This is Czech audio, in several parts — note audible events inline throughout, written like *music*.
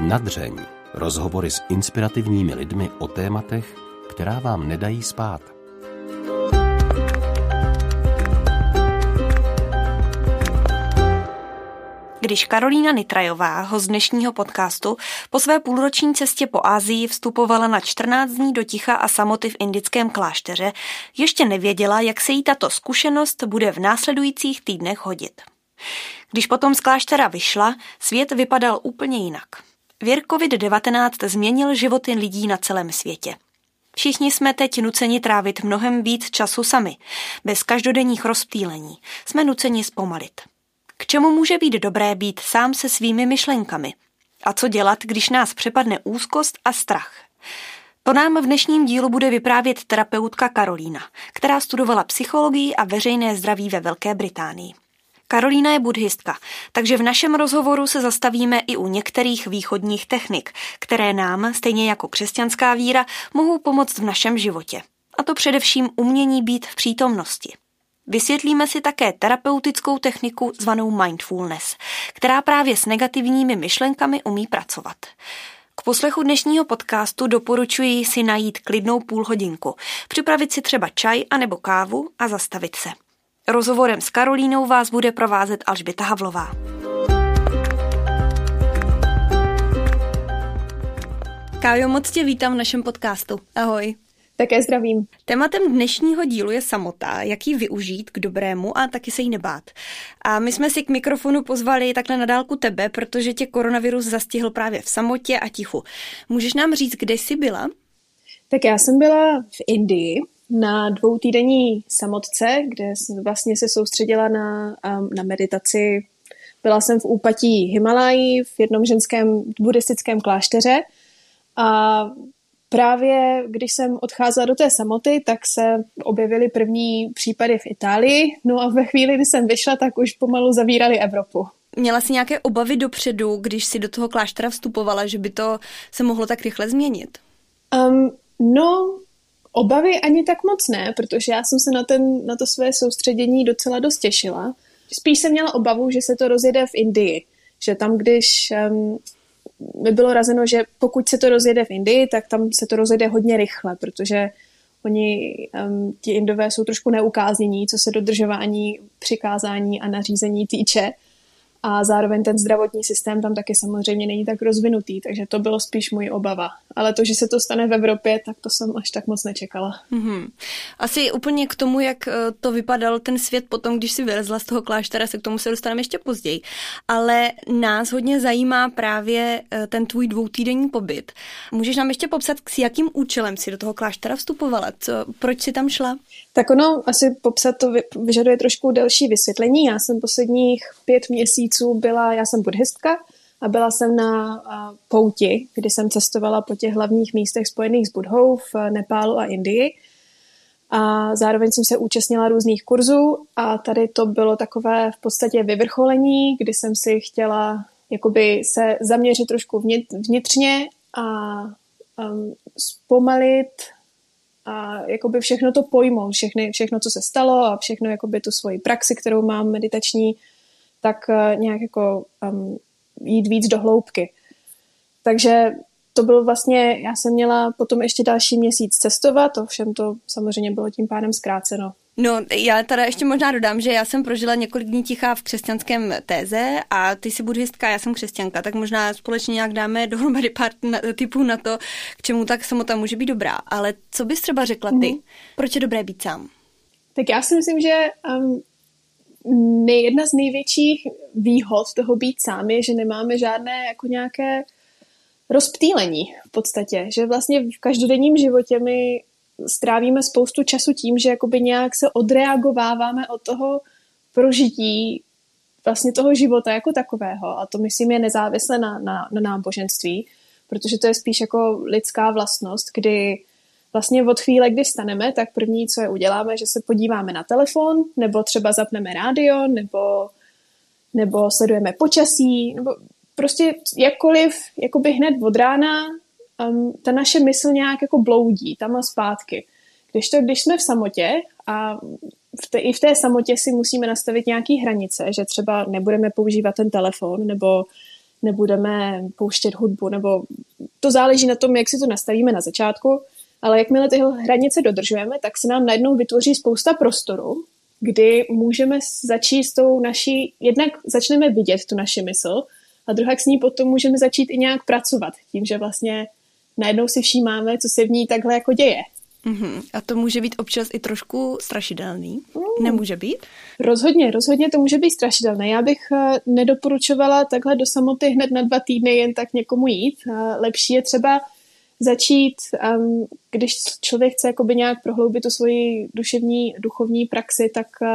Nadřeň. Rozhovory s inspirativními lidmi o tématech, která vám nedají spát. Když Karolína Nitrajová, ho z dnešního podcastu, po své půlroční cestě po Ázii vstupovala na 14 dní do ticha a samoty v indickém klášteře, ještě nevěděla, jak se jí tato zkušenost bude v následujících týdnech hodit. Když potom z kláštera vyšla, svět vypadal úplně jinak. Věr COVID-19 změnil životy lidí na celém světě. Všichni jsme teď nuceni trávit mnohem víc času sami, bez každodenních rozptýlení. Jsme nuceni zpomalit. K čemu může být dobré být sám se svými myšlenkami? A co dělat, když nás přepadne úzkost a strach? To nám v dnešním dílu bude vyprávět terapeutka Karolína, která studovala psychologii a veřejné zdraví ve Velké Británii. Karolína je buddhistka, takže v našem rozhovoru se zastavíme i u některých východních technik, které nám, stejně jako křesťanská víra, mohou pomoct v našem životě. A to především umění být v přítomnosti. Vysvětlíme si také terapeutickou techniku zvanou mindfulness, která právě s negativními myšlenkami umí pracovat. K poslechu dnešního podcastu doporučuji si najít klidnou půlhodinku, připravit si třeba čaj anebo kávu a zastavit se. Rozhovorem s Karolínou vás bude provázet Alžběta Havlová. Kájo, moc tě vítám v našem podcastu. Ahoj. Také zdravím. Tématem dnešního dílu je samota, jak ji využít k dobrému a taky se jí nebát. A my jsme si k mikrofonu pozvali takhle na dálku tebe, protože tě koronavirus zastihl právě v samotě a tichu. Můžeš nám říct, kde jsi byla? Tak já jsem byla v Indii na dvoutýdenní samotce, kde vlastně se soustředila na, um, na meditaci. Byla jsem v úpatí Himalají v jednom ženském buddhistickém klášteře a Právě když jsem odcházela do té samoty, tak se objevily první případy v Itálii, no a ve chvíli, kdy jsem vyšla, tak už pomalu zavírali Evropu. Měla jsi nějaké obavy dopředu, když si do toho kláštera vstupovala, že by to se mohlo tak rychle změnit? Um, no, obavy ani tak moc ne, protože já jsem se na, ten, na to své soustředění docela dost těšila. Spíš jsem měla obavu, že se to rozjede v Indii, že tam, když um, mi bylo razeno, že pokud se to rozjede v Indii, tak tam se to rozjede hodně rychle, protože oni, um, ti Indové jsou trošku neukáznění, co se dodržování přikázání a nařízení týče a zároveň ten zdravotní systém tam taky samozřejmě není tak rozvinutý, takže to bylo spíš můj obava. Ale to, že se to stane v Evropě, tak to jsem až tak moc nečekala. Mm-hmm. Asi úplně k tomu, jak eh, to vypadal ten svět potom, když si vylezla z toho kláštera, se k tomu se dostaneme ještě později. Ale nás hodně zajímá právě eh, ten tvůj dvoutýdenní pobyt. Můžeš nám ještě popsat, s jakým účelem si do toho kláštera vstupovala? Co, proč si tam šla? Tak ono, asi popsat to vyžaduje trošku delší vysvětlení. Já jsem posledních pět měsíců byla, já jsem buddhistka a byla jsem na pouti, kdy jsem cestovala po těch hlavních místech spojených s Budhou v Nepálu a Indii. A zároveň jsem se účastnila různých kurzů a tady to bylo takové v podstatě vyvrcholení, kdy jsem si chtěla jakoby se zaměřit trošku vnitřně a um, zpomalit a jakoby všechno to pojmout, všechny, všechno, co se stalo a všechno jakoby tu svoji praxi, kterou mám meditační, tak uh, nějak jako um, jít víc do hloubky. Takže to bylo vlastně, já jsem měla potom ještě další měsíc cestovat, ovšem to samozřejmě bylo tím pádem zkráceno. No, já teda ještě možná dodám, že já jsem prožila několik dní ticha v křesťanském téze a ty jsi buddhistka, já jsem křesťanka, tak možná společně nějak dáme dohromady pár typů na to, k čemu tak samota může být dobrá. Ale co bys třeba řekla ty? Mm-hmm. Proč je dobré být sám? Tak já si myslím, že um, jedna z největších výhod toho být sám je, že nemáme žádné jako nějaké rozptýlení v podstatě, že vlastně v každodenním životě my strávíme spoustu času tím, že jakoby nějak se odreagováváme od toho prožití vlastně toho života jako takového. A to myslím je nezávisle na, na, na náboženství, protože to je spíš jako lidská vlastnost, kdy vlastně od chvíle, kdy staneme, tak první, co je uděláme, že se podíváme na telefon, nebo třeba zapneme rádio, nebo, nebo sledujeme počasí, nebo prostě jakkoliv, jakoby hned od rána um, ta naše mysl nějak jako bloudí tam a zpátky. Když to, když jsme v samotě a v té, i v té samotě si musíme nastavit nějaké hranice, že třeba nebudeme používat ten telefon, nebo nebudeme pouštět hudbu, nebo to záleží na tom, jak si to nastavíme na začátku, ale jakmile tyhle hranice dodržujeme, tak se nám najednou vytvoří spousta prostoru, kdy můžeme začít s tou naší, jednak začneme vidět tu naši mysl a druhá s ní potom můžeme začít i nějak pracovat tím, že vlastně najednou si všímáme, co se v ní takhle jako děje. Mm-hmm. A to může být občas i trošku strašidelný? Mm. Nemůže být? Rozhodně, rozhodně to může být strašidelné. Já bych uh, nedoporučovala takhle do samoty hned na dva týdny jen tak někomu jít. Uh, lepší je třeba začít, um, když člověk chce jakoby nějak prohloubit tu svoji duševní, duchovní praxi, tak uh,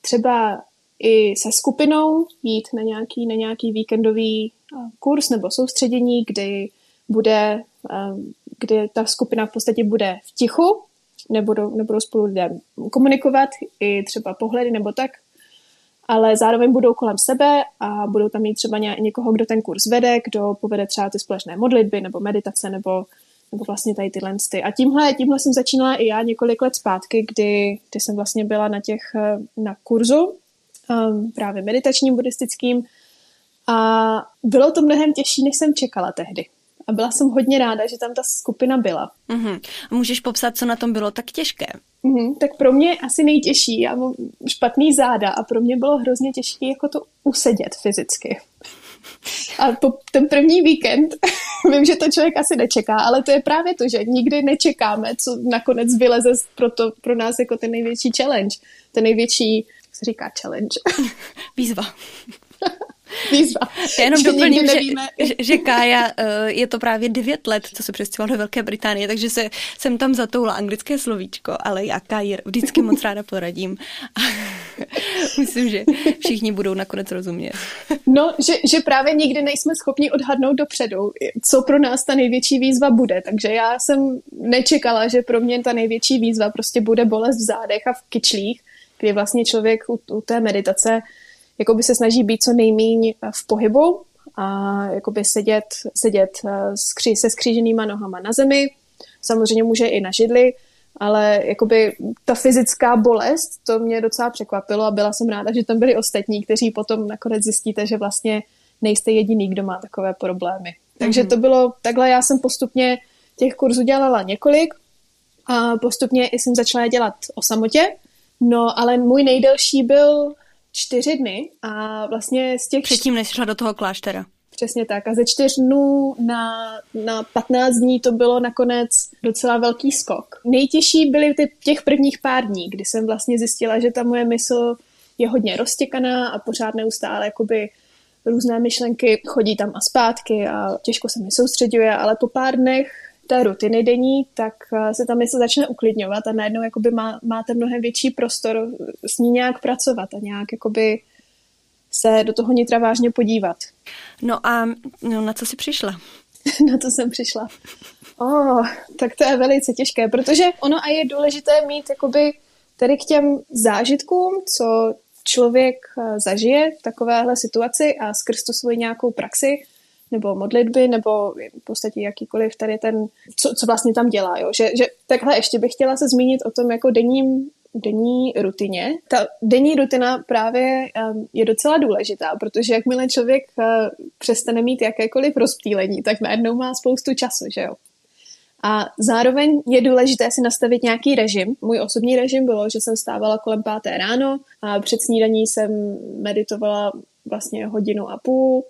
třeba i se skupinou jít na nějaký, na nějaký víkendový uh, kurz nebo soustředění, kdy bude, um, kdy ta skupina v podstatě bude v tichu, nebudou, nebudou spolu lidé komunikovat, i třeba pohledy nebo tak, ale zároveň budou kolem sebe a budou tam mít třeba někoho, kdo ten kurz vede, kdo povede třeba ty společné modlitby nebo meditace nebo, nebo vlastně tady ty. A tímhle, tímhle jsem začínala i já několik let zpátky, kdy, kdy jsem vlastně byla na těch, na kurzu um, právě meditačním, buddhistickým a bylo to mnohem těžší, než jsem čekala tehdy a byla jsem hodně ráda, že tam ta skupina byla. Uh-huh. A můžeš popsat, co na tom bylo tak těžké? Uh-huh. Tak pro mě asi nejtěžší, já mám špatný záda a pro mě bylo hrozně těžké jako to usedět fyzicky. A po ten první víkend, *laughs* vím, že to člověk asi nečeká, ale to je právě to, že nikdy nečekáme, co nakonec vyleze pro, to, pro nás jako ten největší challenge, ten největší, jak se říká challenge? *laughs* Výzva. Výzva. Já jenom doplním, že, že, že Kája uh, je to právě devět let, co se přestěhovala do Velké Británie, takže se, jsem tam zatoula anglické slovíčko, ale já Káji vždycky moc ráda poradím. *laughs* Myslím, že všichni budou nakonec rozumět. No, že, že právě nikdy nejsme schopni odhadnout dopředu, co pro nás ta největší výzva bude. Takže já jsem nečekala, že pro mě ta největší výzva prostě bude bolest v zádech a v kyčlích, kdy vlastně člověk u, u té meditace jakoby se snaží být co nejméně v pohybu a jakoby sedět, sedět eh, se skříženýma nohama na zemi. Samozřejmě může i na židli, ale jakoby ta fyzická bolest, to mě docela překvapilo a byla jsem ráda, že tam byli ostatní, kteří potom nakonec zjistíte, že vlastně nejste jediný, kdo má takové problémy. Takže mm-hmm. to bylo, takhle já jsem postupně těch kurzů dělala několik a postupně jsem začala dělat o samotě, no ale můj nejdelší byl čtyři dny a vlastně z těch... Předtím, než šla do toho kláštera. Přesně tak. A ze čtyř dnů na, na 15 dní to bylo nakonec docela velký skok. Nejtěžší byly ty, těch prvních pár dní, kdy jsem vlastně zjistila, že ta moje mysl je hodně roztěkaná a pořád neustále jakoby různé myšlenky chodí tam a zpátky a těžko se mi soustředuje, ale po pár dnech té rutiny denní, tak eh, se ta mysl začne uklidňovat a najednou jakoby má, máte mnohem větší prostor s ní nějak pracovat a nějak jakoby se do toho nitra vážně podívat. No a no, na co jsi přišla? *laughs* na to jsem přišla. Oh, tak to je velice těžké, protože ono a je důležité mít jakoby tady k těm zážitkům, co člověk eh, zažije v takovéhle situaci a skrz tu svoji nějakou praxi, nebo modlitby, nebo v podstatě jakýkoliv tady ten, co, co vlastně tam dělá. Jo? Že, že takhle ještě bych chtěla se zmínit o tom jako denním denní rutině. Ta denní rutina právě um, je docela důležitá, protože jakmile člověk uh, přestane mít jakékoliv rozptýlení, tak najednou má spoustu času, že jo. A zároveň je důležité si nastavit nějaký režim. Můj osobní režim bylo, že jsem stávala kolem páté ráno a před snídaní jsem meditovala vlastně hodinu a půl,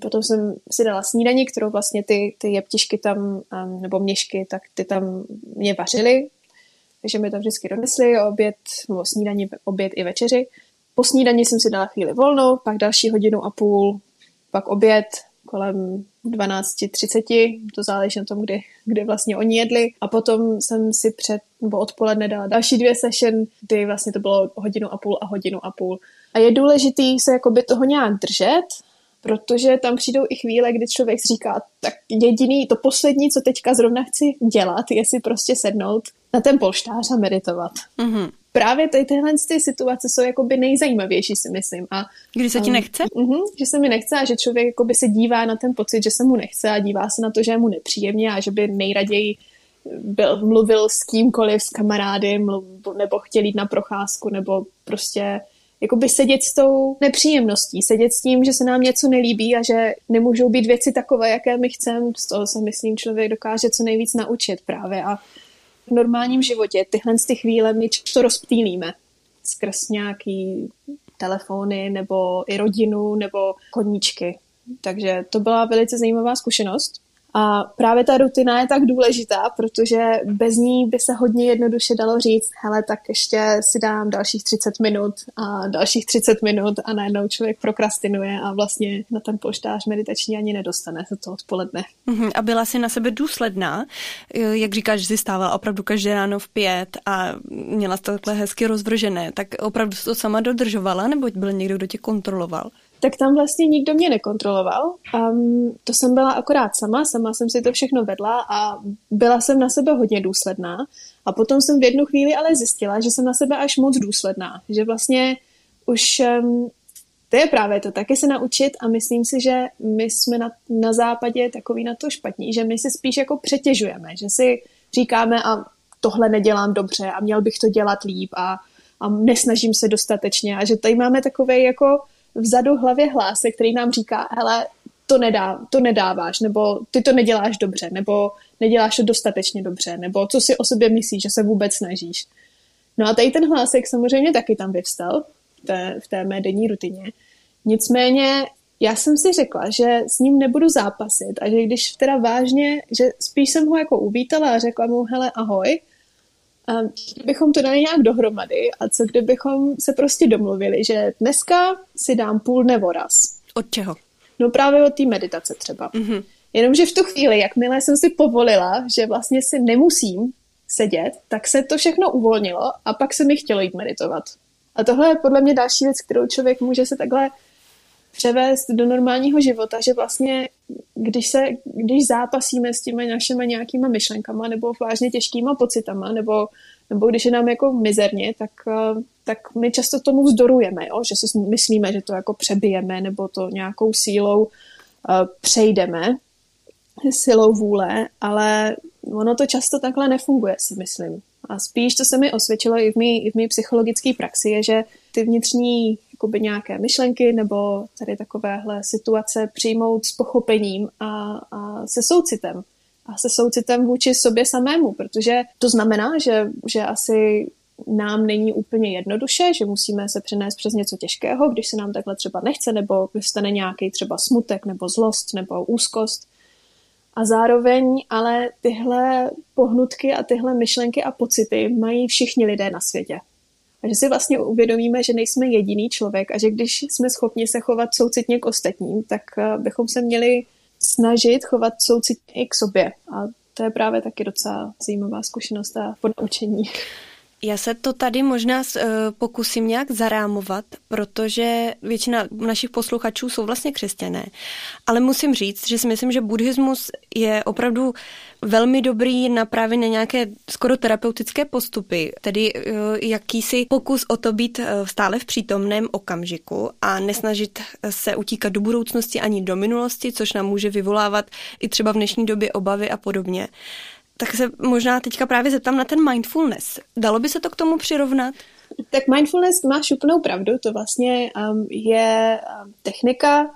potom jsem si dala snídaní, kterou vlastně ty, ty jeptišky tam, um, nebo měšky, tak ty tam mě vařily. Takže mi to vždycky donesli, oběd, nebo snídaní, oběd i večeři. Po snídaní jsem si dala chvíli volnou, pak další hodinu a půl, pak oběd kolem 12.30, to záleží na tom, kdy, kdy vlastně oni jedli. A potom jsem si před, nebo odpoledne dala další dvě session, kdy vlastně to bylo hodinu a půl a hodinu a půl. A je důležitý se jakoby toho nějak držet, protože tam přijdou i chvíle, kdy člověk říká, tak jediný, to poslední, co teďka zrovna chci dělat, je si prostě sednout na ten polštář a meditovat. Mm-hmm. Právě tady tyhle ty situace jsou jakoby nejzajímavější, si myslím. A, Kdy se ti um, nechce? Uh-huh, že se mi nechce a že člověk jakoby se dívá na ten pocit, že se mu nechce a dívá se na to, že je mu nepříjemně a že by nejraději byl, mluvil s kýmkoliv, s kamarády, mluv, nebo chtěl jít na procházku, nebo prostě jakoby sedět s tou nepříjemností, sedět s tím, že se nám něco nelíbí a že nemůžou být věci takové, jaké my chceme. Z toho se myslím, člověk dokáže co nejvíc naučit právě a v normálním životě tyhle ty chvíle my to rozptýlíme skrz nějaký telefony nebo i rodinu nebo koníčky. Takže to byla velice zajímavá zkušenost. A právě ta rutina je tak důležitá, protože bez ní by se hodně jednoduše dalo říct, hele, tak ještě si dám dalších 30 minut a dalších 30 minut a najednou člověk prokrastinuje a vlastně na ten polštář meditační ani nedostane se to odpoledne. Mhm, a byla si na sebe důsledná, jak říkáš, že jsi stávala opravdu každé ráno v pět a měla to takhle hezky rozvržené, tak opravdu to sama dodržovala, nebo byl někdo, kdo tě kontroloval? Tak tam vlastně nikdo mě nekontroloval. Um, to jsem byla akorát sama, sama jsem si to všechno vedla a byla jsem na sebe hodně důsledná. A potom jsem v jednu chvíli ale zjistila, že jsem na sebe až moc důsledná. Že vlastně už um, to je právě to, taky se naučit a myslím si, že my jsme na, na západě takový na to špatní, že my si spíš jako přetěžujeme, že si říkáme a tohle nedělám dobře a měl bych to dělat líp a, a nesnažím se dostatečně a že tady máme takový jako vzadu hlavě hlásek, který nám říká, hele, to, nedá, to nedáváš, nebo ty to neděláš dobře, nebo neděláš to dostatečně dobře, nebo co si o sobě myslíš, že se vůbec snažíš. No a tady ten hlásek samozřejmě taky tam vyvstal v té, v té mé denní rutině. Nicméně já jsem si řekla, že s ním nebudu zápasit a že když teda vážně, že spíš jsem ho jako uvítala a řekla mu, hele, ahoj, a kdybychom to dali nějak dohromady a co kdybychom se prostě domluvili, že dneska si dám půl dne voraz. Od čeho? No právě od té meditace třeba. Mm-hmm. Jenomže v tu chvíli, jakmile jsem si povolila, že vlastně si nemusím sedět, tak se to všechno uvolnilo a pak se mi chtělo jít meditovat. A tohle je podle mě další věc, kterou člověk může se takhle převést do normálního života, že vlastně když, se, když zápasíme s těmi našimi nějakýma myšlenkama nebo vážně těžkýma pocitama, nebo, nebo když je nám jako mizerně, tak, eh, tak my často tomu vzdorujeme, jo? že si myslíme, že to jako přebijeme nebo to nějakou sílou uh, přejdeme, silou vůle, ale ono to často takhle nefunguje, si myslím. A spíš to se mi osvědčilo i v mý, i v mý psychologické praxi, je, že ty vnitřní jakoby nějaké myšlenky nebo tady takovéhle situace přijmout s pochopením a, a se soucitem. A se soucitem vůči sobě samému, protože to znamená, že, že asi nám není úplně jednoduše, že musíme se přenést přes něco těžkého, když se nám takhle třeba nechce, nebo vystane nějaký třeba smutek, nebo zlost, nebo úzkost. A zároveň ale tyhle pohnutky a tyhle myšlenky a pocity mají všichni lidé na světě. A že si vlastně uvědomíme, že nejsme jediný člověk a že když jsme schopni se chovat soucitně k ostatním, tak eh, bychom se měli snažit chovat soucitně i k sobě. A to je právě taky docela zajímavá zkušenost a ponaučení. Já se to tady možná uh, pokusím nějak zarámovat, protože většina našich posluchačů jsou vlastně křesťané. Ale musím říct, že si myslím, že buddhismus je opravdu velmi dobrý na právě na nějaké skoro terapeutické postupy, tedy uh, jakýsi pokus o to být uh, stále v přítomném okamžiku a nesnažit se utíkat do budoucnosti ani do minulosti, což nám může vyvolávat i třeba v dnešní době obavy a podobně tak se možná teďka právě zeptám na ten mindfulness. Dalo by se to k tomu přirovnat? Tak mindfulness máš úplnou pravdu, to vlastně um, je um, technika,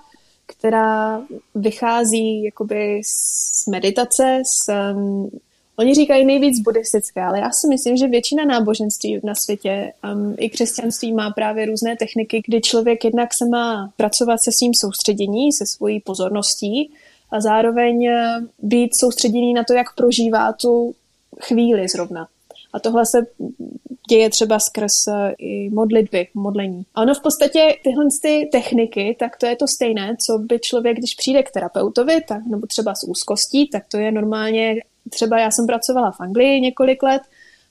která vychází jakoby z meditace, z, um, oni říkají nejvíc buddhistické, ale já si myslím, že většina náboženství na světě, um, i křesťanství má právě různé techniky, kdy člověk jednak se má pracovat se svým soustředění, se svojí pozorností, a zároveň eh, být soustředěný na to, jak prožívá tu chvíli zrovna. A tohle se děje třeba skrz eh, i modlitby, modlení. A ono v podstatě tyhle ty techniky, tak to je to stejné, co by člověk, když přijde k terapeutovi, tak, nebo třeba s úzkostí, tak to je normálně, třeba já jsem pracovala v Anglii několik let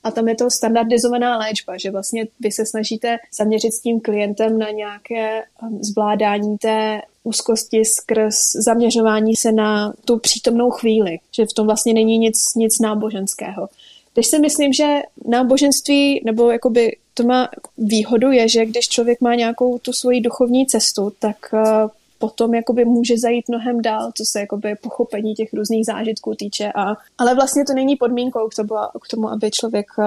a tam je to standardizovaná léčba, že vlastně vy se snažíte zaměřit s tím klientem na nějaké um, zvládání té úzkosti skrz zaměřování se na tu přítomnou chvíli, že v tom vlastně není nic, nic náboženského. Když si myslím, že náboženství, nebo jakoby to má výhodu, je, že když člověk má nějakou tu svoji duchovní cestu, tak uh, potom jakoby může zajít mnohem dál, co se jakoby pochopení těch různých zážitků týče. A, ale vlastně to není podmínkou k tomu, k tomu, aby člověk uh,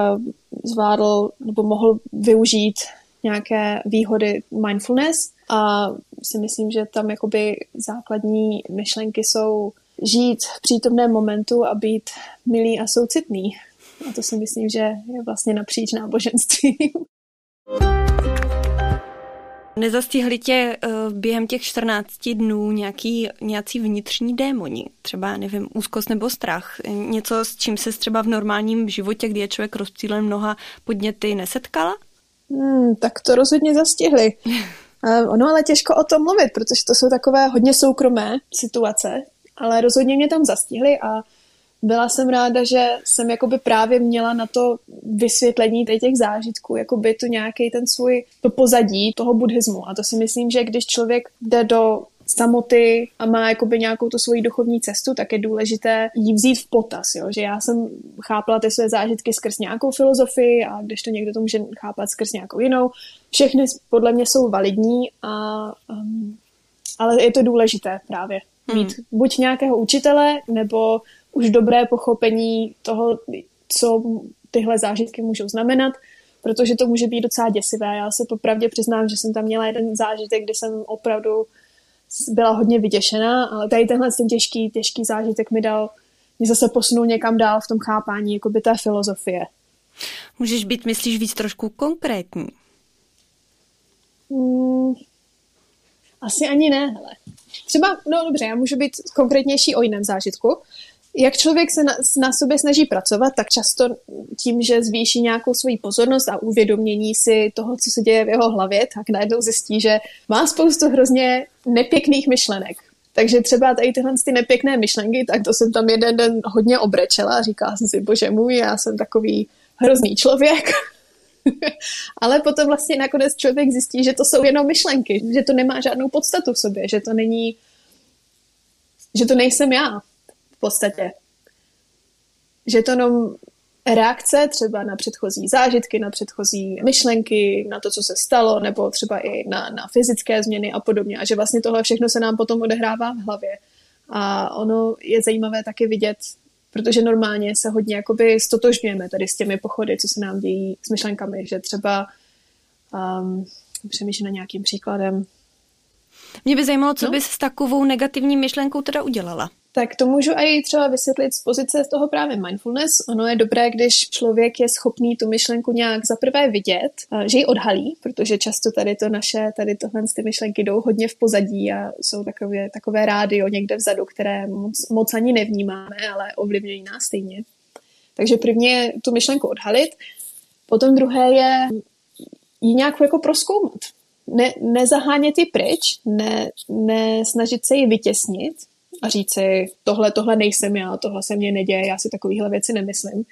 zvládl nebo mohl využít nějaké výhody mindfulness a si myslím, že tam jakoby základní myšlenky jsou žít v přítomném momentu a být milý a soucitný. A to si myslím, že je vlastně napříč náboženstvím. Nezastihli tě uh, během těch 14 dnů nějaký, nějací vnitřní démoni? Třeba, nevím, úzkost nebo strach? Něco, s čím se třeba v normálním životě, kdy je člověk rozptýlen mnoha podněty, nesetkala? Hmm, tak to rozhodně zastihli. *laughs* Uh, ono ale těžko o tom mluvit, protože to jsou takové hodně soukromé situace, ale rozhodně mě tam zastihli a byla jsem ráda, že jsem jakoby právě měla na to vysvětlení těch zážitků, jakoby to nějaký ten svůj, to pozadí toho buddhismu. A to si myslím, že když člověk jde do samoty a má jakoby nějakou tu svoji duchovní cestu, tak je důležité jí vzít v potaz. Jo? Že já jsem chápala ty své zážitky skrz nějakou filozofii a když to někdo to může chápat skrz nějakou jinou. Všechny podle mě jsou validní, a, um, ale je to důležité právě mít hmm. buď nějakého učitele, nebo už dobré pochopení toho, co tyhle zážitky můžou znamenat, protože to může být docela děsivé. Já se popravdě přiznám, že jsem tam měla jeden zážitek, kdy jsem opravdu byla hodně vyděšená, ale tady tenhle ten těžký, těžký zážitek mi dal, mě zase posunul někam dál v tom chápání jakoby té filozofie. Můžeš být, myslíš, víc trošku konkrétní? Hmm, asi ani ne, hele. Třeba, no dobře, já můžu být konkrétnější o jiném zážitku jak člověk se na, na sobě snaží pracovat, tak často tím, že zvýší nějakou svoji pozornost a uvědomění si toho, co se děje v jeho hlavě, tak najednou zjistí, že má spoustu hrozně nepěkných myšlenek. Takže třeba tady tyhle ty nepěkné myšlenky, tak to jsem tam jeden den hodně obrečela a říkala jsem si, bože můj, já jsem takový hrozný člověk. *laughs* Ale potom vlastně nakonec člověk zjistí, že to jsou jenom myšlenky, že to nemá žádnou podstatu v sobě, že to není, že to nejsem já podstatě. Že to jenom reakce třeba na předchozí zážitky, na předchozí myšlenky, na to, co se stalo, nebo třeba i na, na fyzické změny a podobně. A že vlastně tohle všechno se nám potom odehrává v hlavě. A ono je zajímavé taky vidět, protože normálně se hodně jakoby stotožňujeme tady s těmi pochody, co se nám dějí s myšlenkami, že třeba um, přemýšlím na nějakým příkladem. Mě by zajímalo, co no? bys s takovou negativní myšlenkou teda udělala. Tak to můžu i třeba vysvětlit z pozice z toho právě mindfulness. Ono je dobré, když člověk je schopný tu myšlenku nějak zaprvé vidět, že ji odhalí, protože často tady to naše, tady tohle ty myšlenky jdou hodně v pozadí a jsou takové, takové rádio někde vzadu, které moc, moc ani nevnímáme, ale ovlivňují nás stejně. Takže první je tu myšlenku odhalit, potom druhé je ji nějak jako proskoumat. Ne, nezahánět ji pryč, ne, ne snažit se ji vytěsnit, a říct si, tohle, tohle nejsem já, tohle se mně neděje, já si takovéhle věci nemyslím.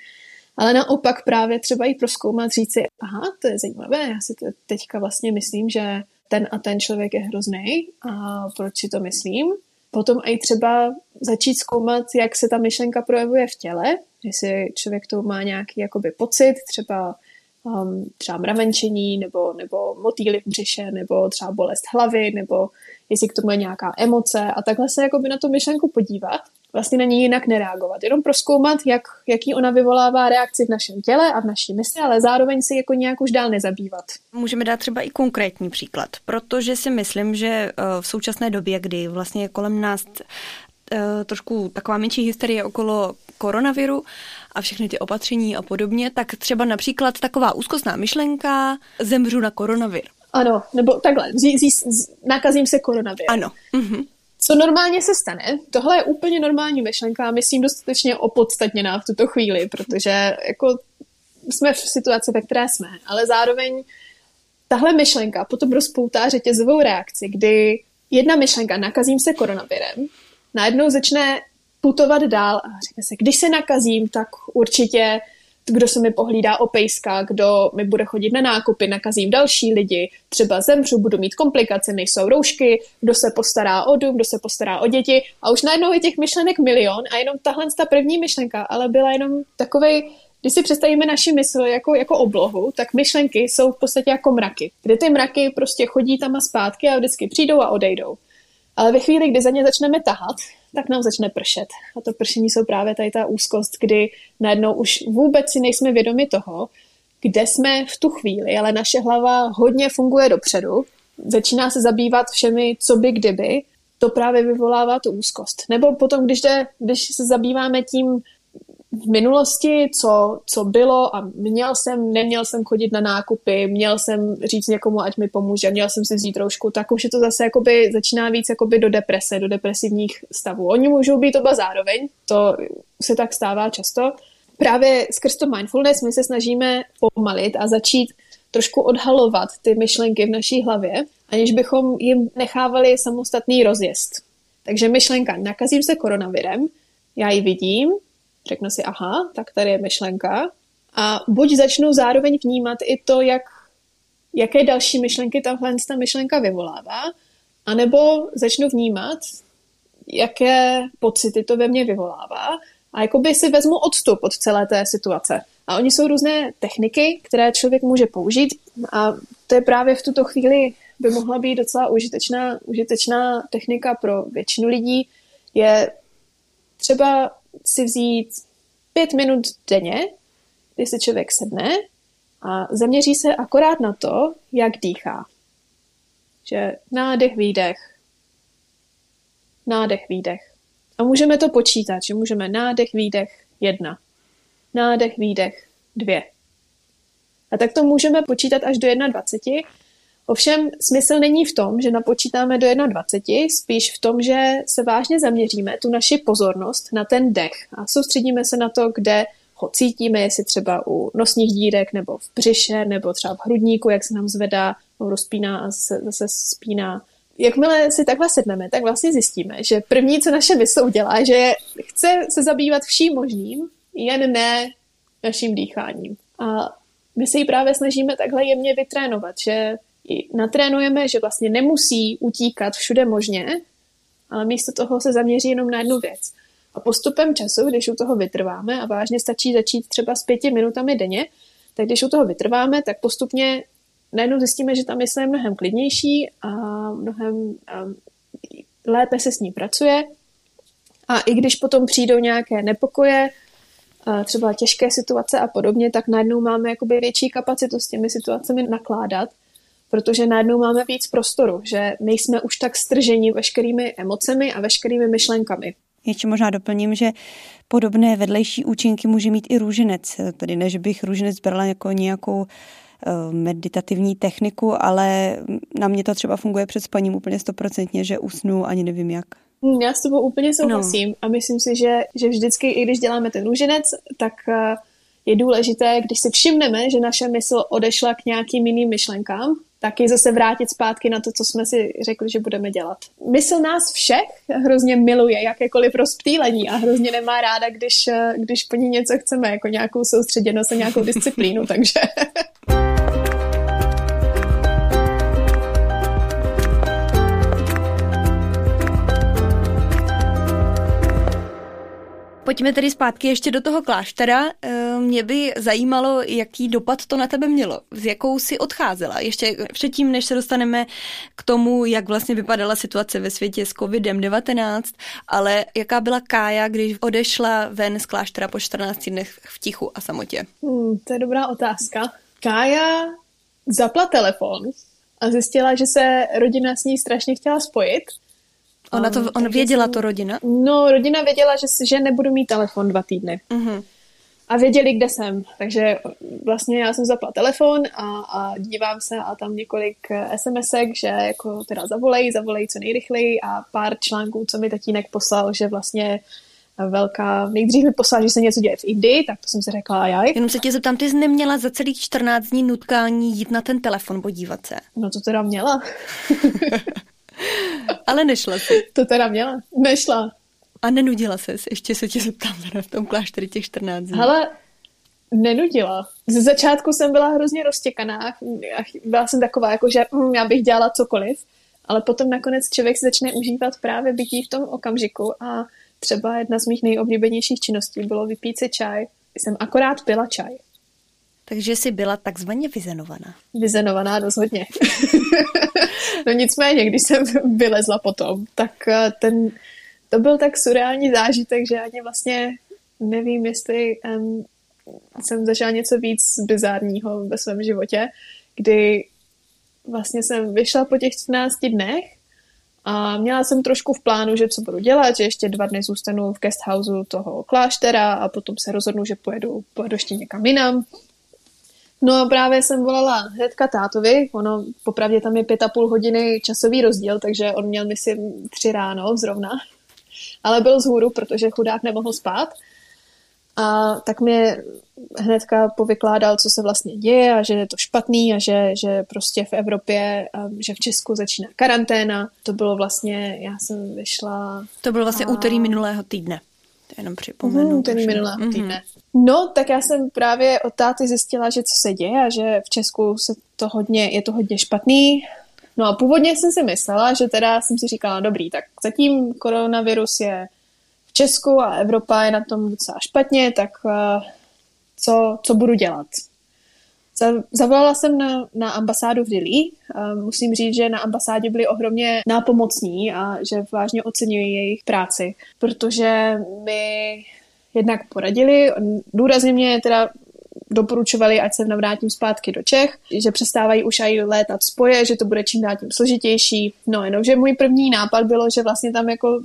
Ale naopak právě třeba i proskoumat, říct si, aha, to je zajímavé, já si teďka vlastně myslím, že ten a ten člověk je hrozný a proč si to myslím. Potom i třeba začít zkoumat, jak se ta myšlenka projevuje v těle, jestli člověk to má nějaký jakoby pocit, třeba um, třeba mravenčení, nebo, nebo motýly v břiše, nebo třeba bolest hlavy, nebo jestli k tomu je nějaká emoce. A takhle se jakoby na tu myšlenku podívat, vlastně na ní jinak nereagovat, jenom proskoumat, jak, jaký ona vyvolává reakci v našem těle a v naší mysli, ale zároveň si jako nějak už dál nezabývat. Můžeme dát třeba i konkrétní příklad, protože si myslím, že eh, v současné době, kdy vlastně kolem nás eh, trošku taková menší hysterie okolo koronaviru a všechny ty opatření a podobně, tak třeba například taková úzkostná myšlenka zemřu na koronavir. Ano, nebo takhle, zí, zí, nakazím se koronavirem. Ano. Mm-hmm. Co normálně se stane, tohle je úplně normální myšlenka, myslím dostatečně opodstatněná v tuto chvíli, protože jako jsme v situaci, ve které jsme, ale zároveň tahle myšlenka potom rozpoutá řetězovou reakci, kdy jedna myšlenka, nakazím se koronavirem, najednou začne putovat dál a řekne se, když se nakazím, tak určitě kdo se mi pohlídá o pejska, kdo mi bude chodit na nákupy, nakazím další lidi, třeba zemřu, budu mít komplikace, nejsou roušky, kdo se postará o dům, kdo se postará o děti a už najednou je těch myšlenek milion a jenom tahle ta první myšlenka, ale byla jenom takovej, když si představíme naši mysl jako, jako oblohu, tak myšlenky jsou v podstatě jako mraky, kde ty mraky prostě chodí tam a zpátky a vždycky přijdou a odejdou. Ale ve chvíli, kdy za ně začneme tahat, tak nám začne pršet. A to pršení jsou právě tady ta úzkost, kdy najednou už vůbec si nejsme vědomi toho, kde jsme v tu chvíli, ale naše hlava hodně funguje dopředu, začíná se zabývat všemi, co by kdyby, to právě vyvolává tu úzkost. Nebo potom, když, jde, když se zabýváme tím v minulosti, co, co bylo a měl jsem, neměl jsem chodit na nákupy, měl jsem říct někomu, ať mi pomůže, měl jsem si vzít trošku, tak už je to zase jakoby, začíná víc jakoby do deprese, do depresivních stavů. Oni můžou být oba zároveň, to se tak stává často. Právě skrz to mindfulness my se snažíme pomalit a začít trošku odhalovat ty myšlenky v naší hlavě, aniž bychom jim nechávali samostatný rozjezd. Takže myšlenka, nakazím se koronavirem, já ji vidím, řeknu si, aha, tak tady je myšlenka. A buď začnu zároveň vnímat i to, jak, jaké další myšlenky tahle ta myšlenka vyvolává, anebo začnu vnímat, jaké pocity to ve mně vyvolává a jakoby si vezmu odstup od celé té situace. A oni jsou různé techniky, které člověk může použít a to je právě v tuto chvíli by mohla být docela užitečná, užitečná technika pro většinu lidí, je třeba si vzít pět minut denně, kdy se člověk sedne a zaměří se akorát na to, jak dýchá. Že nádech, výdech, nádech, výdech. A můžeme to počítat, že můžeme nádech, výdech, jedna. Nádech, výdech, dvě. A tak to můžeme počítat až do 21. Ovšem smysl není v tom, že napočítáme do 21, spíš v tom, že se vážně zaměříme tu naši pozornost na ten dech a soustředíme se na to, kde ho cítíme, jestli třeba u nosních dírek nebo v břiše nebo třeba v hrudníku, jak se nám zvedá, rozpíná a se, zase spíná. Jakmile si takhle sedneme, tak vlastně zjistíme, že první, co naše mysl udělá, že chce se zabývat vším možným, jen ne naším dýcháním. A my se ji právě snažíme takhle jemně vytrénovat, že natrénujeme, že vlastně nemusí utíkat všude možně, ale místo toho se zaměří jenom na jednu věc. A postupem času, když u toho vytrváme a vážně stačí začít třeba s pěti minutami denně, tak když u toho vytrváme, tak postupně najednou zjistíme, že ta mysl je mnohem klidnější a mnohem um, lépe se s ní pracuje. A i když potom přijdou nějaké nepokoje, třeba těžké situace a podobně, tak najednou máme jakoby větší kapacitu s těmi situacemi nakládat protože najednou máme víc prostoru, že nejsme už tak strženi veškerými emocemi a veškerými myšlenkami. Ještě možná doplním, že podobné vedlejší účinky může mít i růženec. Tedy ne, že bych růženec brala jako nějakou eh, meditativní techniku, ale na mě to třeba funguje před spaním úplně stoprocentně, že usnu ani nevím jak. Hmm, já s tebou úplně souhlasím no. a myslím si, že, že vždycky, i když děláme ten růženec, tak eh, je důležité, když si všimneme, že naše mysl odešla k nějakým jiným myšlenkám, taky zase vrátit zpátky na to, co jsme si řekli, že budeme dělat. Mysl nás všech hrozně miluje jakékoliv rozptýlení a hrozně nemá ráda, když, když po ní něco chceme, jako nějakou soustředěnost a nějakou disciplínu, takže... Pojďme tedy zpátky ještě do toho kláštera. Eh, mě by zajímalo, jaký dopad to na tebe mělo. Z jakou si odcházela? Ještě předtím, než se dostaneme k tomu, jak vlastně vypadala situace ve světě s COVID-19, ale jaká byla Kája, když odešla ven z kláštera po 14 dnech v tichu a samotě? Hmm, to je dobrá otázka. Kája zapla telefon a zjistila, že se rodina s ní strašně chtěla spojit Ona to, on věděla jsem, to rodina? No, rodina věděla, že, že nebudu mít telefon dva týdny. Uh-huh. A věděli, kde jsem. Takže vlastně já jsem zapla telefon a, a dívám se a tam několik SMSek, že jako teda zavolej, zavolej co nejrychleji a pár článků, co mi tatínek poslal, že vlastně velká, nejdřív mi poslal, že se něco děje v Indii, tak to jsem si řekla, a já. Jenom se tě zeptám, ty jsi neměla za celých 14 dní nutkání jít na ten telefon podívat se? No to teda měla. *laughs* Ale nešla si. To teda měla. Nešla. A nenudila se, ještě se tě zeptám v tom klášteře těch 14 dní. Ale nenudila. Ze začátku jsem byla hrozně roztěkaná. Byla jsem taková, jako že hm, já bych dělala cokoliv. Ale potom nakonec člověk začne užívat právě bytí v tom okamžiku a třeba jedna z mých nejoblíbenějších činností bylo vypít si čaj. Jsem akorát pila čaj. Takže jsi byla takzvaně vyzenovaná. Vyzenovaná rozhodně. *laughs* no nicméně, když jsem vylezla potom, tak eh, ten, to byl tak surreální zážitek, že ani vlastně nevím, jestli um, jsem zažila něco víc bizárního ve svém životě, kdy vlastně jsem vyšla po těch 14 dnech a měla jsem trošku v plánu, že co budu dělat, že ještě dva dny zůstanu v guest houseu toho kláštera a potom se rozhodnu, že pojedu, pojedu ještě někam jinam. No a právě jsem volala hnedka tátovi, ono popravdě tam je pět a půl hodiny časový rozdíl, takže on měl, myslím, tři ráno zrovna. Ale byl z hůru, protože chudák nemohl spát. A tak mě hnedka povykládal, co se vlastně děje a že je to špatný a že, že prostě v Evropě, že v Česku začíná karanténa. To bylo vlastně, já jsem vyšla... To bylo vlastně a... úterý minulého týdne. Jenom připomenu. Mm, úterý minulého mm-hmm. týdne. No, tak já jsem právě od táty zjistila, že co se děje a že v Česku se to hodně, je to hodně špatný. No a původně jsem si myslela, že teda jsem si říkala, dobrý, tak zatím koronavirus je v Česku a Evropa je na tom docela špatně, tak uh, co, co budu dělat? Zavolala jsem na, na ambasádu v Dili. Musím říct, že na ambasádě byli ohromně nápomocní a že vážně oceňují jejich práci, protože mi jednak poradili, důrazně mě teda doporučovali, ať se navrátím zpátky do Čech, že přestávají už aj létat spoje, že to bude čím dál tím složitější. No jenom, že můj první nápad bylo, že vlastně tam jako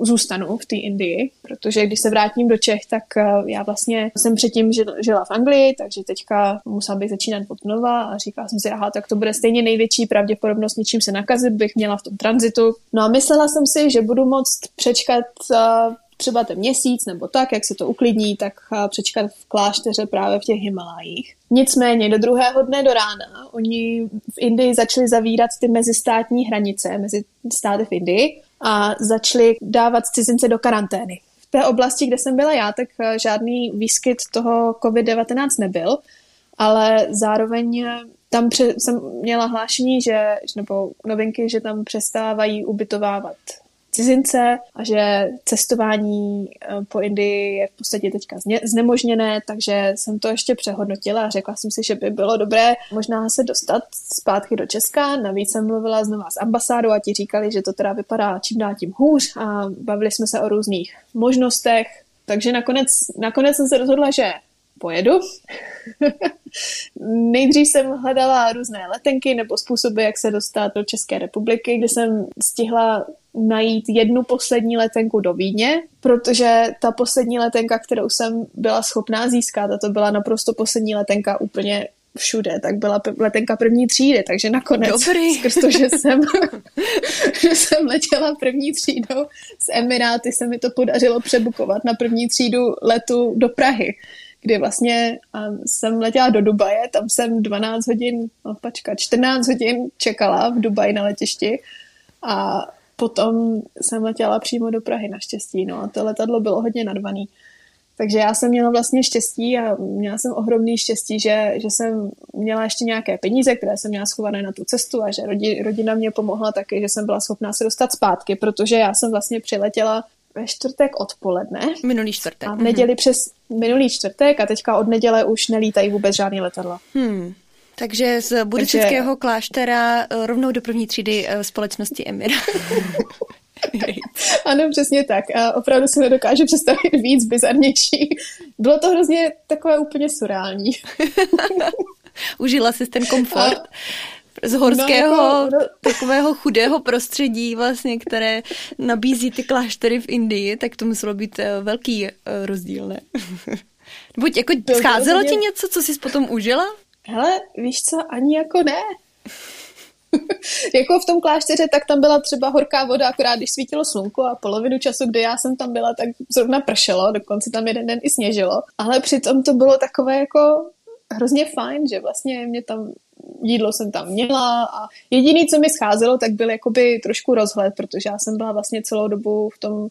zůstanu v té Indii, protože když se vrátím do Čech, tak eh, já vlastně jsem předtím žila v Anglii, takže teďka musela bych začínat od nova a říkala jsem si, aha, tak to bude stejně největší pravděpodobnost něčím se nakazit, bych měla v tom tranzitu. No a myslela jsem si, že budu moct přečkat uh, třeba ten měsíc nebo tak, jak se to uklidní, tak eh, přečkat v klášteře právě v těch Himalájích. Nicméně do druhého dne do rána oni v Indii začali zavírat ty mezistátní hranice mezi státy v Indii a začali dávat cizince do karantény. V té oblasti, kde jsem byla já, tak eh, žádný výskyt toho COVID-19 nebyl, ale zároveň eh, tam pře- jsem měla hlášení, že, nebo novinky, že tam přestávají ubytovávat cizince a že cestování eh, po Indii je v podstatě teďka znemožněné, takže jsem to ještě přehodnotila a řekla jsem si, že by bylo dobré možná se dostat zpátky do Česka. Navíc jsem mluvila znova s ambasádou a ti říkali, že to teda vypadá čím dál tím hůř a bavili jsme se o různých možnostech. Takže nakonec, nakonec jsem se rozhodla, že pojedu. *laughs* Nejdřív jsem hledala různé letenky nebo způsoby, jak se dostat do České republiky, kde jsem stihla najít jednu poslední letenku do Vídně, protože ta poslední letenka, kterou jsem byla schopná získat, a to byla naprosto poslední letenka úplně všude, tak byla letenka první třídy, takže nakonec Dobrý. *laughs* skrz to, že jsem, *laughs* že jsem letěla první třídou z Emiráty, se mi to podařilo přebukovat na první třídu letu do Prahy kdy vlastně jsem letěla do Dubaje, tam jsem 12 hodin, no pačka, 14 hodin čekala v Dubaji na letišti a potom jsem letěla přímo do Prahy naštěstí, no a to letadlo bylo hodně nadvaný. Takže já jsem měla vlastně štěstí a měla jsem ohromný štěstí, že, že jsem měla ještě nějaké peníze, které jsem měla schované na tu cestu a že rodi, rodina mě pomohla taky, že jsem byla schopná se dostat zpátky, protože já jsem vlastně přiletěla ve čtvrtek odpoledne. Minulý čtvrtek. A v neděli mm-hmm. přes minulý čtvrtek a teďka od neděle už nelítají vůbec žádný letadla. Hmm. Takže z buddhistického Takže... kláštera eh, rovnou do první třídy eh, společnosti Emir. *laughs* ano, přesně tak. A opravdu si nedokážu představit víc bizarnější. Bylo to hrozně takové úplně surální. *laughs* Užila jsi ten komfort. A z horského, no, jako, no. takového chudého prostředí, vlastně, které nabízí ty kláštery v Indii, tak to muselo být eh, velký rozdíl, ne? *laughs* Buď jako scházelo ti něco, co jsi potom užila? Hele, víš co, ani jako ne. *laughs* jako v tom klášteře, tak tam byla třeba horká voda, akorát když svítilo slunko a polovinu času, kdy já jsem tam byla, tak zrovna pršelo, dokonce tam jeden den i sněžilo. Ale přitom to bylo takové jako hrozně fajn, že vlastně mě tam jídlo jsem tam měla a jediný, co mi scházelo, tak byl jakoby trošku rozhled, protože já jsem byla vlastně celou dobu v tom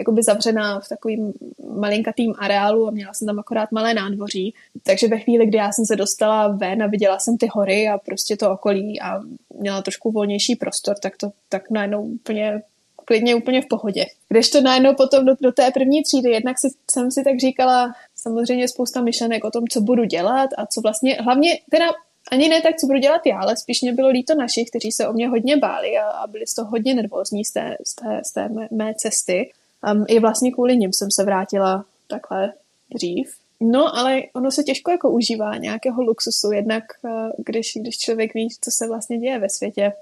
jakoby zavřená v takovým malinkatým areálu a měla jsem tam akorát malé nádvoří. Takže ve chvíli, kdy já jsem se dostala ven a viděla jsem ty hory a prostě to okolí a měla trošku volnější prostor, tak to tak najednou úplně klidně úplně v pohodě. Když to najednou potom do, do té první třídy, jednak si, jsem si tak říkala samozřejmě spousta myšlenek o tom, co budu dělat a co vlastně, hlavně teda ani ne tak, co budu dělat já, ale spíš mě bylo líto našich, kteří se o mě hodně báli a, a byli z toho hodně nervózní z té, z té, z té mé, mé cesty. Um, I vlastně kvůli nim jsem se vrátila takhle dřív. No, ale ono se těžko jako užívá nějakého luxusu, jednak eh, když, když člověk ví, co se vlastně děje ve světě.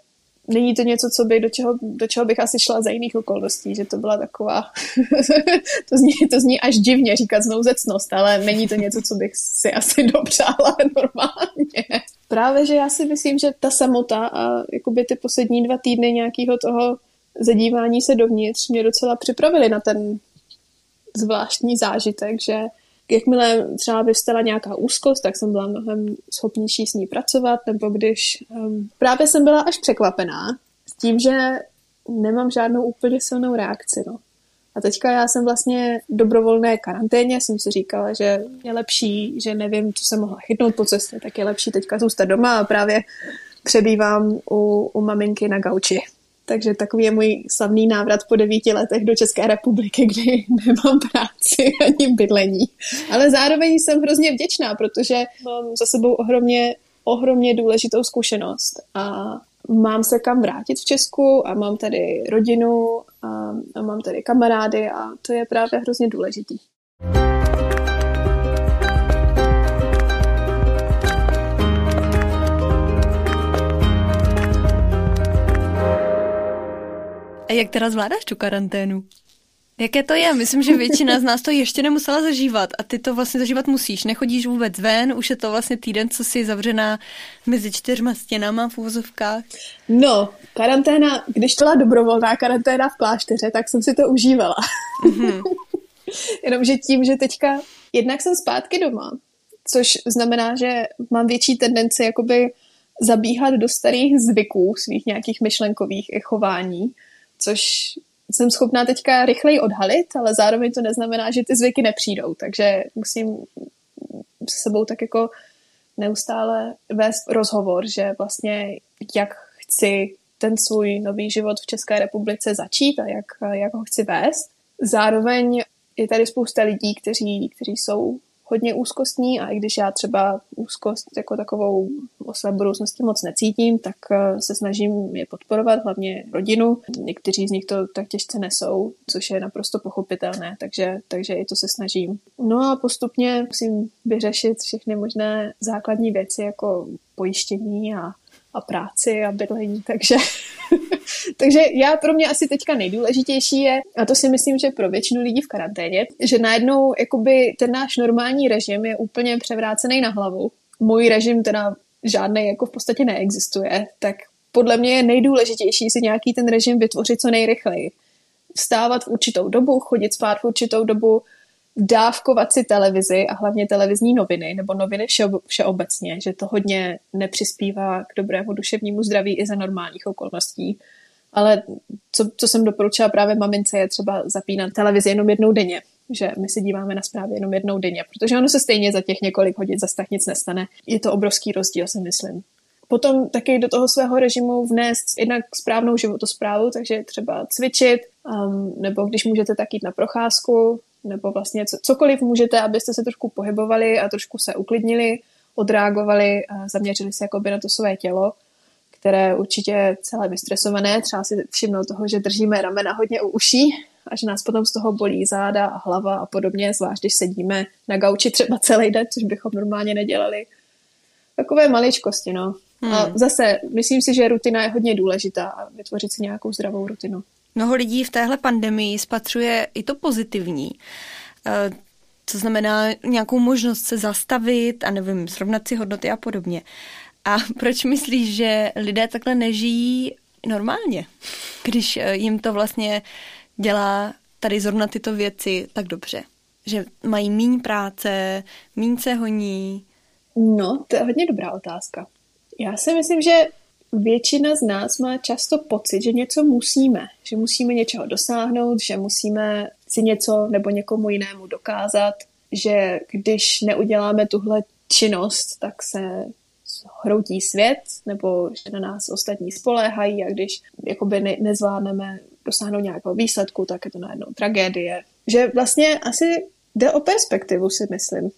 Není to něco, co by, do, čeho, do čeho bych asi šla za jiných okolností, že to byla taková, *laughs* to, zní, to zní až divně říkat znouzecnost, ale není to něco, co bych si asi dopřála *laughs* normálně. Právě, že já si myslím, že ta samota a jakoby ty poslední dva týdny nějakého toho zadívání se dovnitř mě docela připravili na ten zvláštní zážitek, že jakmile třeba vystala nějaká úzkost, tak jsem byla mnohem schopnější s ní pracovat, nebo když um, právě jsem byla až překvapená s tím, že nemám žádnou úplně silnou reakci. No. A teďka já jsem vlastně dobrovolné karanténě, jsem si říkala, že je lepší, že nevím, co jsem mohla chytnout po cestě, tak je lepší teďka zůstat doma a právě přebývám u, u maminky na gauči. Takže takový je můj slavný návrat po devíti letech do České republiky, kdy *laughs* nemám práci ani bydlení. Ale zároveň jsem hrozně vděčná, protože mám za sebou ohromně, ohromně důležitou zkušenost a mám se kam vrátit v Česku a mám tady rodinu a, a mám tady kamarády a to je právě hrozně důležitý. A jak teda zvládáš tu karanténu? Jaké to je? Myslím, že většina z nás to ještě nemusela zažívat a ty to vlastně zažívat musíš. Nechodíš vůbec ven, už je to vlastně týden, co jsi zavřená mezi čtyřma stěnama v úvozovkách. No, karanténa, když to byla dobrovolná karanténa v klášteře, tak jsem si to užívala. Mm-hmm. *laughs* Jenomže tím, že teďka jednak jsem zpátky doma, což znamená, že mám větší tendenci jakoby zabíhat do starých zvyků svých nějakých myšlenkových i chování, což jsem schopná teďka rychleji odhalit, ale zároveň to neznamená, že ty zvyky nepřijdou, takže musím se sebou tak jako neustále vést rozhovor, že vlastně jak chci ten svůj nový život v České republice začít a jak, jak ho chci vést. Zároveň je tady spousta lidí, kteří, kteří jsou hodně úzkostní a i když já třeba úzkost jako takovou o své budoucnosti moc necítím, tak eh, se snažím je podporovat, hlavně rodinu. Někteří z nich to tak těžce nesou, což je naprosto pochopitelné, takže, takže i to se snažím. No a postupně musím vyřešit všechny možné základní věci, jako pojištění a a práci a bydlení, takže, *laughs* takže já pro mě asi teďka nejdůležitější je, a to si myslím, že pro většinu lidí v karanténě, že najednou jakoby ten náš normální režim je úplně převrácený na hlavu. Můj režim teda žádný jako v podstatě neexistuje, tak podle mě je nejdůležitější si nějaký ten režim vytvořit co nejrychleji. Vstávat v určitou dobu, chodit spát v určitou dobu, dávkovat si televizi a hlavně televizní noviny nebo noviny vše, všeobecně, že to hodně nepřispívá k dobrému duševnímu zdraví i za normálních okolností. Ale co, co jsem doporučila právě mamince, je třeba zapínat televizi jenom jednou denně, že my si díváme na zprávy jenom jednou denně, protože ono se stejně za těch několik hodin zase tak nic nestane. Je to obrovský rozdíl, si myslím. Potom taky do toho svého režimu vnést jednak správnou životosprávu, takže třeba cvičit, um, nebo když můžete tak jít na procházku, nebo vlastně co, cokoliv můžete, abyste se trošku pohybovali a trošku se uklidnili, odreagovali a zaměřili se jakoby na to své tělo, které určitě celé vystresované, třeba si všimnout toho, že držíme ramena hodně u uší a že nás potom z toho bolí záda a hlava a podobně, zvlášť když sedíme na gauči třeba celý den, což bychom normálně nedělali. Takové maličkosti, no. Hmm. A zase, myslím si, že rutina je hodně důležitá a vytvořit si nějakou zdravou rutinu. Mnoho lidí v téhle pandemii spatřuje i to pozitivní. Co eh, znamená nějakou možnost se zastavit a nevím, srovnat si hodnoty a podobně. A *laughs* proč myslíš, že lidé takhle nežijí normálně, když eh, jim to vlastně dělá tady zrovna tyto věci tak dobře? Že mají míň práce, míň se honí? No, to je hodně dobrá otázka. Já si myslím, že většina z nás má často pocit, že něco musíme, že musíme něčeho dosáhnout, že musíme si něco nebo někomu jinému dokázat, že když neuděláme tuhle činnost, tak se hroutí svět, nebo že na nás ostatní spoléhají a když jakoby ne, nezvládneme dosáhnout nějakého výsledku, tak je to najednou tragédie. Že vlastně asi jde o perspektivu, si myslím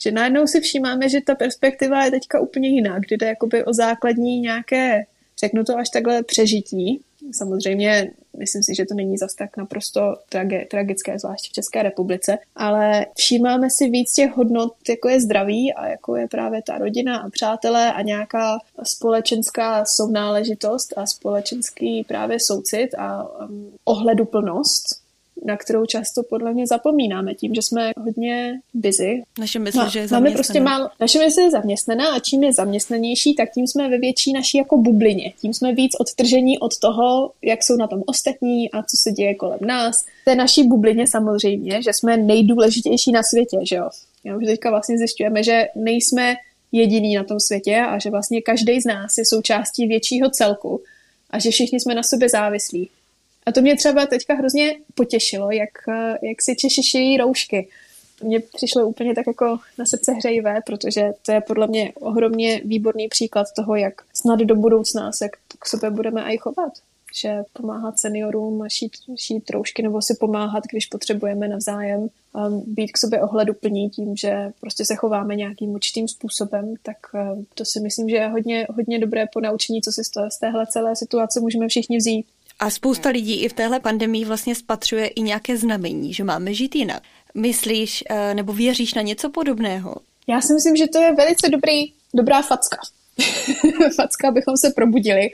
že najednou si všímáme, že ta perspektiva je teďka úplně jiná, kdy jde jakoby o základní nějaké, řeknu to až takhle, přežití, Samozřejmě, myslím si, že to není zas tak naprosto trage, tragické, zvláště v České republice, ale všímáme si víc těch hodnot, jako je zdraví a jako je právě ta rodina a přátelé a nějaká společenská sounáležitost a společenský právě soucit a um, ohleduplnost na kterou často podle mě zapomínáme tím, že jsme hodně busy. Naše mysl, no, že je Máme prostě málo, naše mysl je zaměstnaná a čím je zaměstnanější, tak tím jsme ve větší naší jako bublině. Tím jsme víc odtržení od toho, jak jsou na tom ostatní a co se děje kolem nás. V té naší bublině samozřejmě, že jsme nejdůležitější na světě, že jo. Já už teďka vlastně zjišťujeme, že nejsme jediný na tom světě a že vlastně každý z nás je součástí většího celku a že všichni jsme na sobě závislí. A to mě třeba teďka hrozně potěšilo, jak, jak si Češi šijí roušky. Mně přišlo úplně tak jako na srdce hřejivé, protože to je podle mě ohromně výborný příklad toho, jak snad do budoucna se k sobě budeme aj chovat. Že pomáhat seniorům, šít, šít roušky nebo si pomáhat, když potřebujeme navzájem um, být k sobě ohleduplní tím, že prostě se chováme nějakým určitým způsobem, tak uh, to si myslím, že je hodně, hodně dobré ponaučení, co si z téhle celé situace můžeme všichni vzít. A spousta lidí i v téhle pandemii vlastně spatřuje i nějaké znamení, že máme žít jinak. Myslíš eh, nebo věříš na něco podobného? Já si myslím, že to je velice dobrý, dobrá facka. *laughs* facka, abychom se probudili.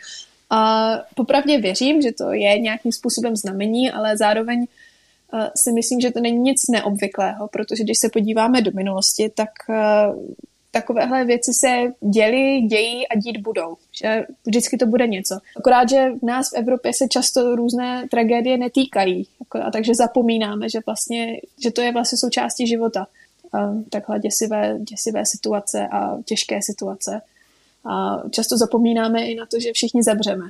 A popravdě věřím, že to je nějakým způsobem znamení, ale zároveň eh, si myslím, že to není nic neobvyklého, protože když se podíváme do minulosti, tak eh, takovéhle věci se děly, dějí a dít budou. Že vždycky to bude něco. Akorát, že v nás v Evropě se často různé tragédie netýkají. A takže zapomínáme, že vlastně, že to je vlastně součástí života. A takhle děsivé, děsivé situace a těžké situace. A často zapomínáme i na to, že všichni zemřeme.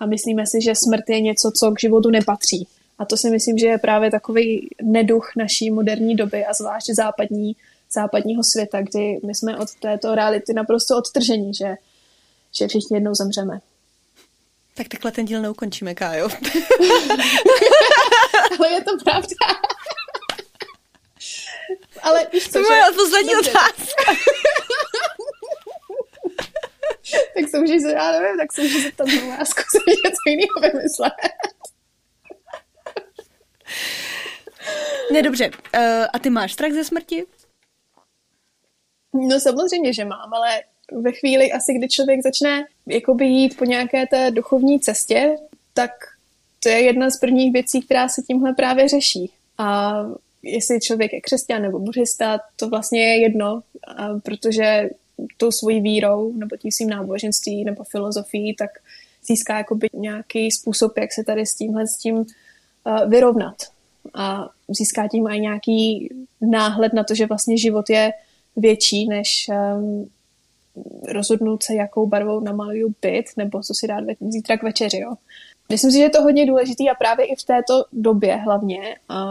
A myslíme si, že smrt je něco, co k životu nepatří. A to si myslím, že je právě takový neduch naší moderní doby a zvlášť západní, západního světa, kdy my jsme od této reality naprosto odtržení, že, že všichni jednou zemřeme. Tak takhle ten díl neukončíme, Kájo. *laughs* Ale je to pravda. Ale víš co, to je poslední otázka. *laughs* tak se můžeš, já nevím, tak se můžeš zeptat znovu a zkusit něco jiného vymyslet. Ne, dobře. Uh, a ty máš strach ze smrti? No samozřejmě, že mám, ale ve chvíli asi, kdy člověk začne jakoby jít po nějaké té duchovní cestě, tak to je jedna z prvních věcí, která se tímhle právě řeší. A jestli člověk je křesťan nebo buddhista, to vlastně je jedno, protože tou svojí vírou nebo tím svým náboženství nebo filozofií, tak získá jakoby nějaký způsob, jak se tady s tímhle s tím vyrovnat. A získá tím i nějaký náhled na to, že vlastně život je větší, než um, rozhodnout se, jakou barvou namaluju byt, nebo co si dát ve, zítra k večeři. Jo. Myslím si, že je to hodně důležité a právě i v této době hlavně,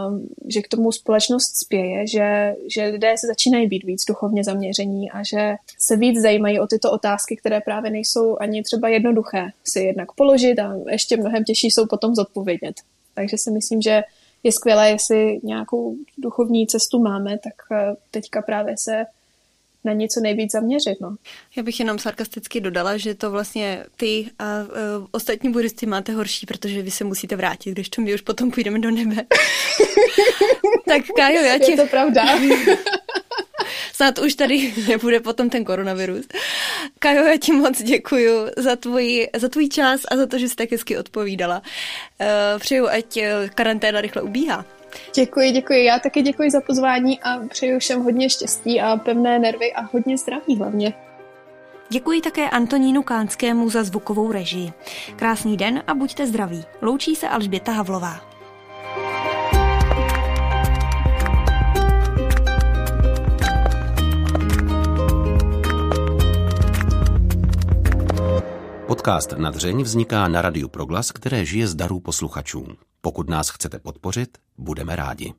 um, že k tomu společnost spěje, že, že lidé se začínají být víc duchovně zaměření a že se víc zajímají o tyto otázky, které právě nejsou ani třeba jednoduché si jednak položit a ještě mnohem těžší jsou potom zodpovědět. Takže si myslím, že je skvělé, jestli nějakou duchovní cestu máme, tak eh, teďka právě se na něco nejvíc zaměřit. No. Já bych jenom sarkasticky dodala, že to vlastně ty a uh, ostatní buddhisty máte horší, protože vy se musíte vrátit, když to my už potom půjdeme do nebe. *laughs* tak Kájo, já ti... Je to pravda. *laughs* Snad už tady nebude potom ten koronavirus. Kajo, já ti moc děkuji za tvůj, za tvůj čas a za to, že jsi tak hezky odpovídala. Uh, přeju, ať eh, karanténa rychle ubíhá. Děkuji, děkuji. Já taky děkuji za pozvání a přeju všem hodně štěstí a pevné nervy a hodně zdraví hlavně. Děkuji také Antonínu Kánskému za zvukovou režii. Krásný den a buďte zdraví. Loučí se Alžběta Havlová. Podcast na dřeň vzniká na Radiu Proglas, které žije z darů posluchačů. Pokud nás chcete podpořit, budeme rádi.